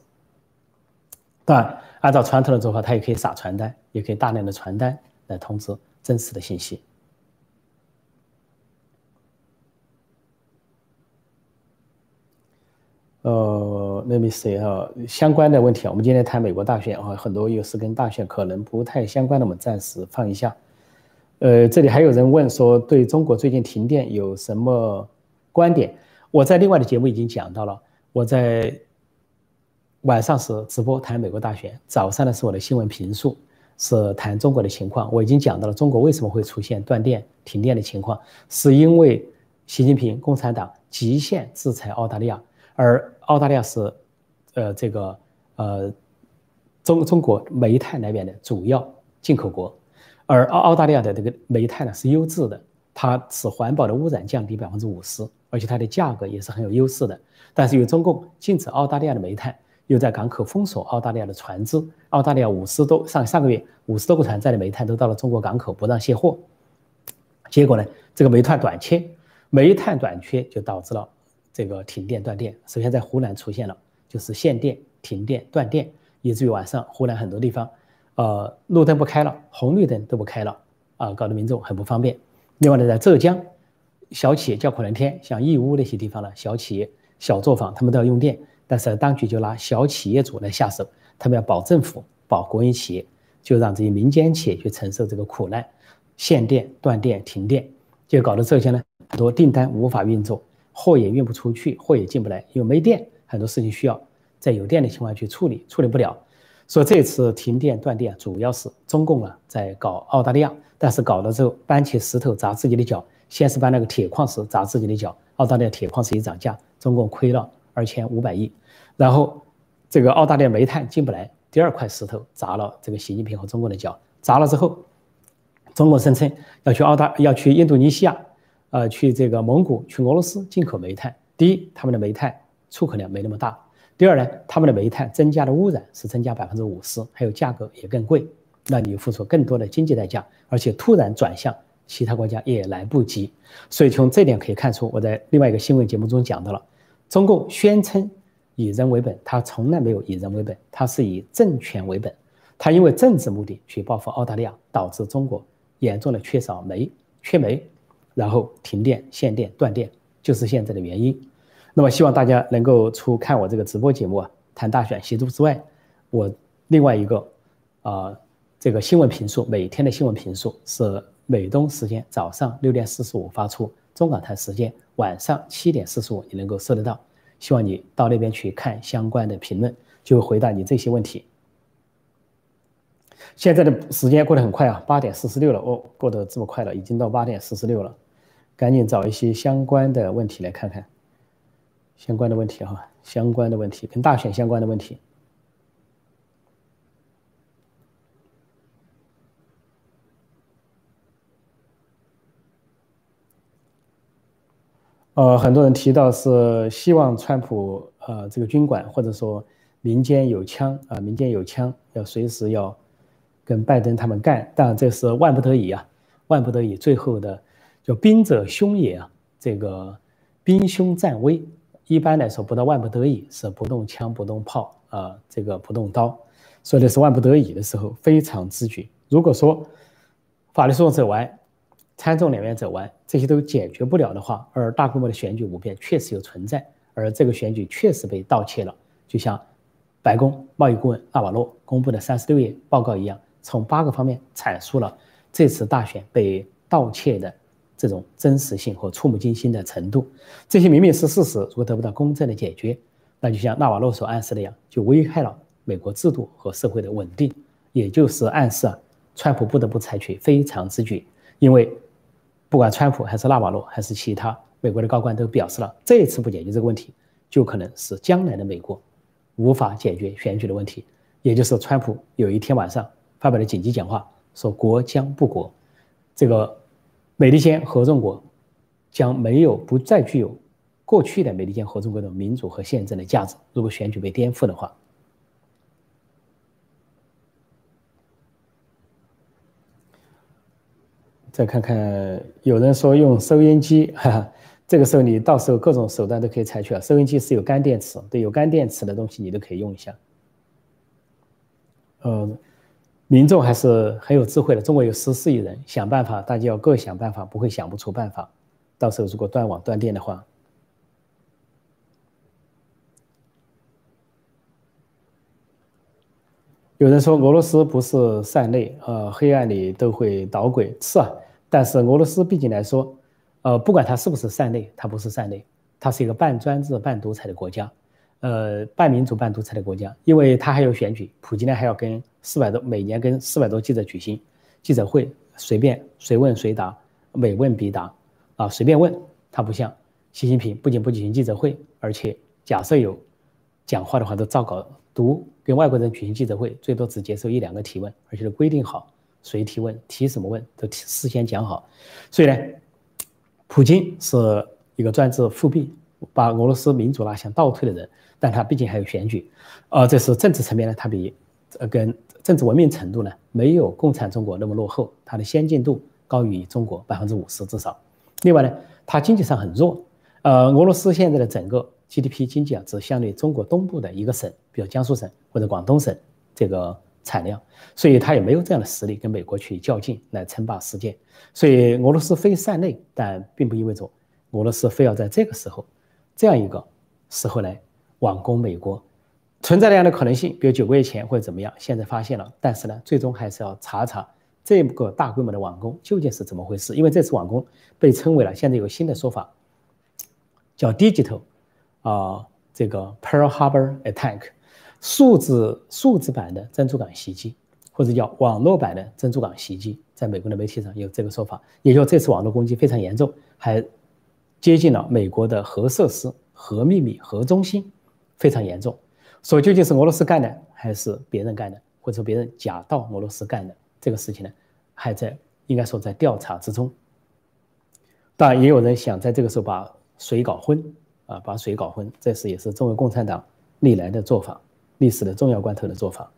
当然。按照传统的做法，它也可以撒传单，也可以大量的传单来通知真实的信息。呃，Let me see 哈，相关的问题啊，我们今天谈美国大选啊，很多又是跟大选可能不太相关的，我们暂时放一下。呃，这里还有人问说，对中国最近停电有什么观点？我在另外的节目已经讲到了，我在。晚上是直播谈美国大选，早上呢是我的新闻评述，是谈中国的情况。我已经讲到了中国为什么会出现断电、停电的情况，是因为习近平共产党极限制裁澳大利亚，而澳大利亚是，呃，这个呃中中国煤炭那边的主要进口国，而澳澳大利亚的这个煤炭呢是优质的，它使环保的污染降低百分之五十，而且它的价格也是很有优势的。但是由中共禁止澳大利亚的煤炭。又在港口封锁澳大利亚的船只，澳大利亚五十多上上个月五十多个船载的煤炭都到了中国港口，不让卸货。结果呢，这个煤炭短缺，煤炭短缺就导致了这个停电断电。首先在湖南出现了，就是限电、停电、断电，以至于晚上湖南很多地方，呃，路灯不开了，红绿灯都不开了，啊，搞得民众很不方便。另外呢，在浙江，小企业叫苦连天，像义乌那些地方呢，小企业、小作坊，他们都要用电，但是当局就拿小企业主来下手，他们要保政府、保国营企业，就让这些民间企业去承受这个苦难，限电、断电、停电，就搞得浙江呢很多订单无法运作，货也运不出去，货也进不来，因为没电，很多事情需要在有电的情况下去处理，处理不了。所以这次停电断电主要是中共啊在搞澳大利亚，但是搞了之后搬起石头砸自己的脚，先是搬那个铁矿石砸自己的脚，澳大利亚铁矿石一涨价，中共亏了二千五百亿，然后这个澳大利亚煤炭进不来，第二块石头砸了这个习近平和中共的脚，砸了之后，中国声称要去澳大要去印度尼西亚，呃去这个蒙古去俄罗斯进口煤炭，第一他们的煤炭出口量没那么大。第二呢，他们的煤炭增加的污染是增加百分之五十，还有价格也更贵，那你付出更多的经济代价，而且突然转向其他国家也来不及。所以从这点可以看出，我在另外一个新闻节目中讲到了，中共宣称以人为本，他从来没有以人为本，他是以政权为本，他因为政治目的去报复澳大利亚，导致中国严重的缺少煤、缺煤，然后停电、限电、断电，就是现在的原因。那么希望大家能够除看我这个直播节目啊，谈大选习读之外，我另外一个啊这个新闻评述，每天的新闻评述是美东时间早上六点四十五发出，中港台时间晚上七点四十五你能够收得到。希望你到那边去看相关的评论，就回答你这些问题。现在的时间过得很快啊，八点四十六了哦，过得这么快了，已经到八点四十六了，赶紧找一些相关的问题来看看。相关的问题哈，相关的问题跟大选相关的问题。呃，很多人提到是希望川普呃这个军管或者说民间有枪啊，民间有枪要随时要跟拜登他们干，但这是万不得已啊，万不得已，最后的叫兵者凶也啊，这个兵凶战危。一般来说，不到万不得已是不动枪、不动炮啊，这个不动刀，所以的是万不得已的时候非常之举。如果说法律诉讼走完，参众两院走完，这些都解决不了的话，而大规模的选举舞弊确实有存在，而这个选举确实被盗窃了，就像白宫贸易顾问纳瓦洛公布的三十六页报告一样，从八个方面阐述了这次大选被盗窃的。这种真实性和触目惊心的程度，这些明明是事实，如果得不到公正的解决，那就像纳瓦罗所暗示的样，就危害了美国制度和社会的稳定，也就是暗示啊，川普不得不采取非常之举，因为不管川普还是纳瓦罗还是其他美国的高官都表示了，这一次不解决这个问题，就可能是将来的美国无法解决选举的问题，也就是川普有一天晚上发表了紧急讲话，说国将不国，这个。美利坚合众国将没有不再具有过去的美利坚合众国的民主和宪政的价值。如果选举被颠覆的话，再看看，有人说用收音机，哈哈，这个时候你到时候各种手段都可以采取啊。收音机是有干电池，对，有干电池的东西你都可以用一下。嗯。民众还是很有智慧的。中国有十四亿人，想办法，大家要各想办法，不会想不出办法。到时候如果断网断电的话，有人说俄罗斯不是善类，呃，黑暗里都会捣鬼，是啊。但是俄罗斯毕竟来说，呃，不管它是不是善类，它不是善类，它是一个半专制半独裁的国家。呃，半民主半独裁的国家，因为他还有选举，普京呢还要跟四百多每年跟四百多记者举行记者会，随便随问随答，每问必答，啊，随便问。他不像习近平，不仅不举行记者会，而且假设有讲话的话都照稿读。跟外国人举行记者会，最多只接受一两个提问，而且都规定好谁提问，提什么问都事先讲好。所以呢，普京是一个专制复辟，把俄罗斯民主拉向倒退的人。但他毕竟还有选举，呃，这是政治层面呢，他比呃跟政治文明程度呢没有共产中国那么落后，它的先进度高于中国百分之五十至少。另外呢，它经济上很弱，呃，俄罗斯现在的整个 GDP 经济啊，只相对中国东部的一个省，比如江苏省或者广东省这个产量，所以他也没有这样的实力跟美国去较劲来称霸世界。所以俄罗斯非善类，但并不意味着俄罗斯非要在这个时候这样一个时候来网攻美国。存在这样的可能性，比如九个月前或者怎么样，现在发现了，但是呢，最终还是要查查这个大规模的网攻究竟是怎么回事。因为这次网攻被称为了现在有新的说法，叫 digital 啊，这个 Pearl Harbor attack，数字数字版的珍珠港袭击，或者叫网络版的珍珠港袭击，在美国的媒体上有这个说法，也就这次网络攻击非常严重，还接近了美国的核设施、核秘密、核中心，非常严重。所以究竟是俄罗斯干的，还是别人干的，或者说别人假到俄罗斯干的这个事情呢？还在应该说在调查之中。当然，也有人想在这个时候把水搞昏啊，把水搞昏，这是也是中国共产党历来的做法，历史的重要关头的做法。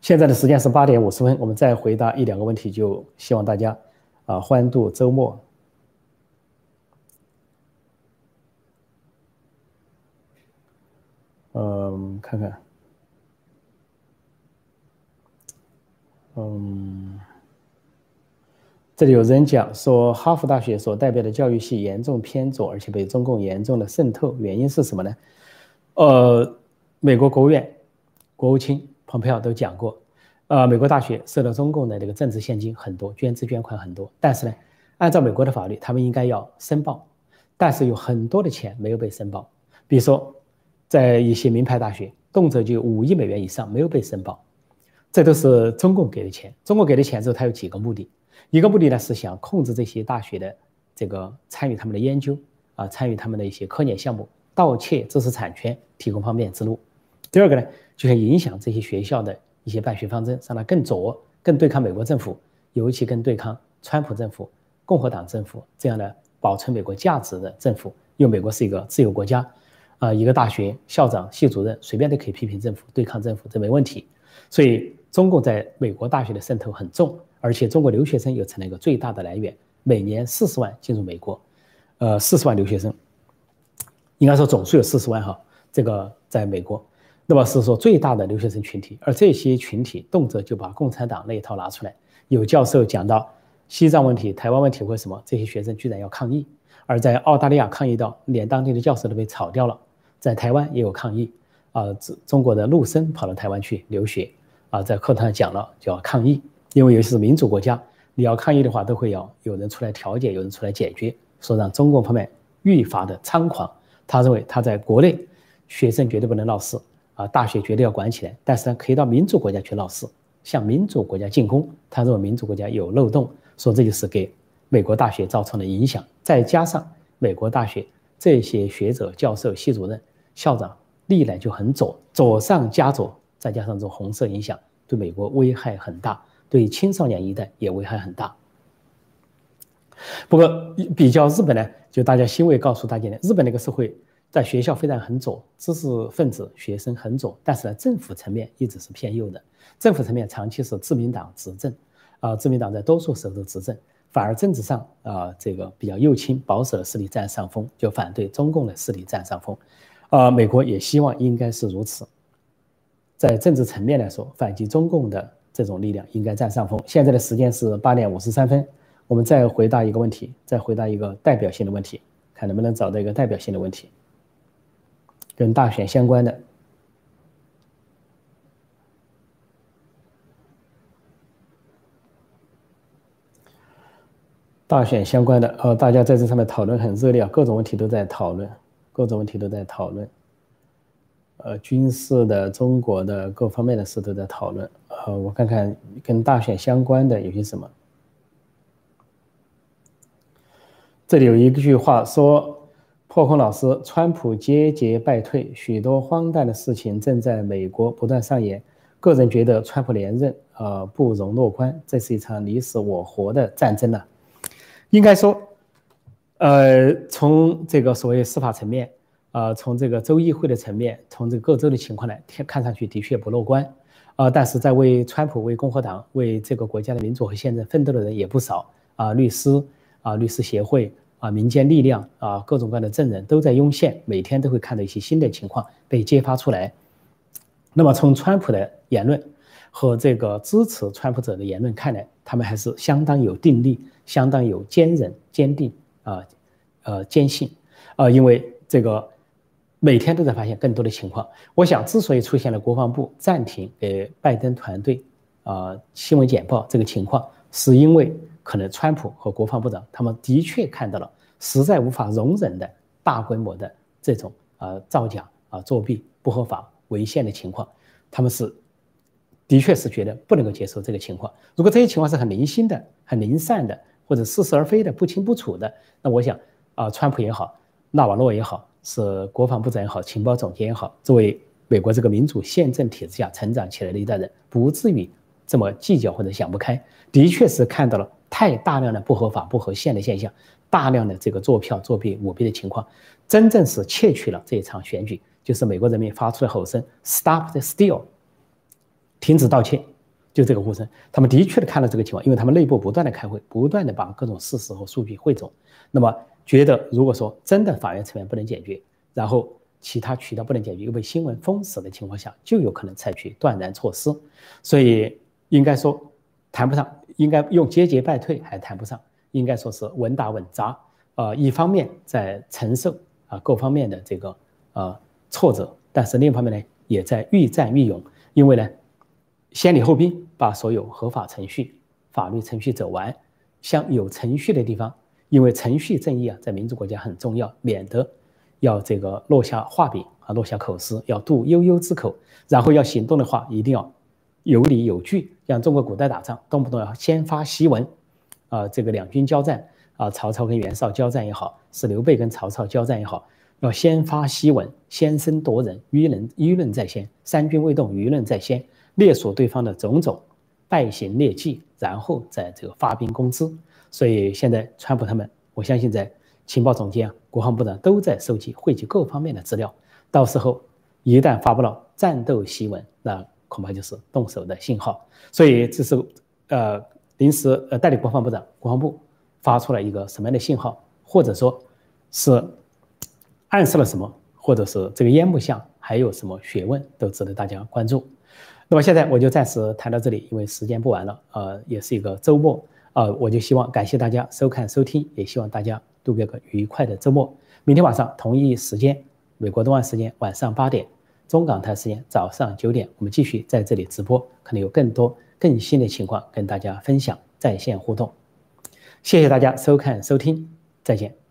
现在的时间是八点五十分，我们再回答一两个问题，就希望大家啊欢度周末。嗯，看看，嗯，这里有人讲说，哈佛大学所代表的教育系严重偏左，而且被中共严重的渗透，原因是什么呢？呃，美国国务院国务卿蓬佩奥都讲过，呃，美国大学受到中共的这个政治现金很多，捐资捐款很多，但是呢，按照美国的法律，他们应该要申报，但是有很多的钱没有被申报，比如说。在一些名牌大学，动辄就五亿美元以上没有被申报，这都是中共给的钱。中共给的钱之后，他有几个目的，一个目的呢是想控制这些大学的这个参与他们的研究啊，参与他们的一些科研项目，盗窃知识产权，提供方便之路。第二个呢，就是影响这些学校的一些办学方针，让它更左，更对抗美国政府，尤其更对抗川普政府、共和党政府这样的保存美国价值的政府。因为美国是一个自由国家。啊，一个大学校长、系主任随便都可以批评政府、对抗政府，这没问题。所以，中共在美国大学的渗透很重，而且中国留学生又成了一个最大的来源，每年四十万进入美国，呃，四十万留学生，应该说总数有四十万哈。这个在美国，那么是说最大的留学生群体，而这些群体动辄就把共产党那一套拿出来。有教授讲到西藏问题、台湾问题或什么，这些学生居然要抗议，而在澳大利亚抗议到连当地的教授都被炒掉了。在台湾也有抗议啊，中中国的陆生跑到台湾去留学啊，在课堂上讲了叫抗议，因为尤其是民主国家，你要抗议的话，都会要有人出来调解，有人出来解决，说让中共方面愈发的猖狂。他认为他在国内学生绝对不能闹事啊，大学绝对要管起来，但是呢，可以到民主国家去闹事，向民主国家进攻。他认为民主国家有漏洞，说这就是给美国大学造成的影响，再加上美国大学。这些学者、教授、系主任、校长历来就很左，左上加左，再加上这种红色影响，对美国危害很大，对青少年一代也危害很大。不过比较日本呢，就大家欣慰告诉大家呢，日本那个社会在学校非常很左，知识分子、学生很左，但是呢，政府层面一直是偏右的，政府层面长期是自民党执政，啊，自民党在多数时候都执政。反而政治上啊，这个比较右倾保守的势力占上风，就反对中共的势力占上风，啊，美国也希望应该是如此，在政治层面来说，反击中共的这种力量应该占上风。现在的时间是八点五十三分，我们再回答一个问题，再回答一个代表性的问题，看能不能找到一个代表性的问题，跟大选相关的。大选相关的，呃，大家在这上面讨论很热烈，各种问题都在讨论，各种问题都在讨论，呃，军事的、中国的各方面的事都在讨论。呃，我看看跟大选相关的有些什么。这里有一句话说：“破空老师，川普节节败退，许多荒诞的事情正在美国不断上演。个人觉得川普连任，呃，不容乐观，这是一场你死我活的战争呢。”应该说，呃，从这个所谓司法层面，呃，从这个州议会的层面，从这个各州的情况来看，看上去的确不乐观，啊，但是在为川普、为共和党、为这个国家的民主和宪政奋斗的人也不少，啊，律师、啊，律师协会、啊，民间力量、啊，各种各样的证人都在涌现，每天都会看到一些新的情况被揭发出来，那么从川普的言论和这个支持川普者的言论看来，他们还是相当有定力，相当有坚韧、坚定啊，呃，坚信啊，因为这个每天都在发现更多的情况。我想，之所以出现了国防部暂停给拜登团队啊新闻简报这个情况，是因为可能川普和国防部长他们的确看到了实在无法容忍的大规模的这种啊造假啊作弊不合法违宪的情况，他们是的确是觉得不能够接受这个情况。如果这些情况是很零星的、很零散的，或者似是而非的、不清不楚的，那我想啊，川普也好，纳瓦诺也好，是国防部长也好，情报总监也好，作为美国这个民主宪政体制下成长起来的一代人，不至于这么计较或者想不开。的确是看到了太大量的不合法、不合宪的现象，大量的这个作票、作弊、舞弊的情况，真正是窃取了这一场选举。就是美国人民发出的吼声：“Stop the steal！” 停止盗窃，就这个呼声。他们的确的看到这个情况，因为他们内部不断的开会，不断的把各种事实和数据汇总。那么觉得，如果说真的法院层面不能解决，然后其他渠道不能解决，又被新闻封死的情况下，就有可能采取断然措施。所以应该说。谈不上，应该用节节败退还谈不上，应该说是稳打稳扎。呃，一方面在承受啊各方面的这个呃挫折，但是另一方面呢，也在愈战愈勇。因为呢，先礼后兵，把所有合法程序、法律程序走完。向有程序的地方，因为程序正义啊，在民主国家很重要，免得要这个落下画笔啊，落下口实，要渡悠悠之口。然后要行动的话，一定要。有理有据，像中国古代打仗，动不动要先发檄文，啊，这个两军交战，啊，曹操跟袁绍交战也好，是刘备跟曹操交战也好，要先发檄文，先声夺人，舆论舆论在先，三军未动，舆论在先，列索对方的种种败行劣迹，然后再这个发兵攻之。所以现在川普他们，我相信在情报总监、国防部长都在收集、汇集各方面的资料，到时候一旦发布了战斗檄文，那。恐怕就是动手的信号，所以这是呃临时呃代理国防部长国防部发出了一个什么样的信号，或者说，是暗示了什么，或者是这个烟幕下还有什么学问，都值得大家关注。那么现在我就暂时谈到这里，因为时间不晚了，呃，也是一个周末，呃，我就希望感谢大家收看收听，也希望大家度过个愉快的周末。明天晚上同一时间，美国东岸时间晚上八点。中港台时间早上九点，我们继续在这里直播，可能有更多更新的情况跟大家分享，在线互动。谢谢大家收看收听，再见。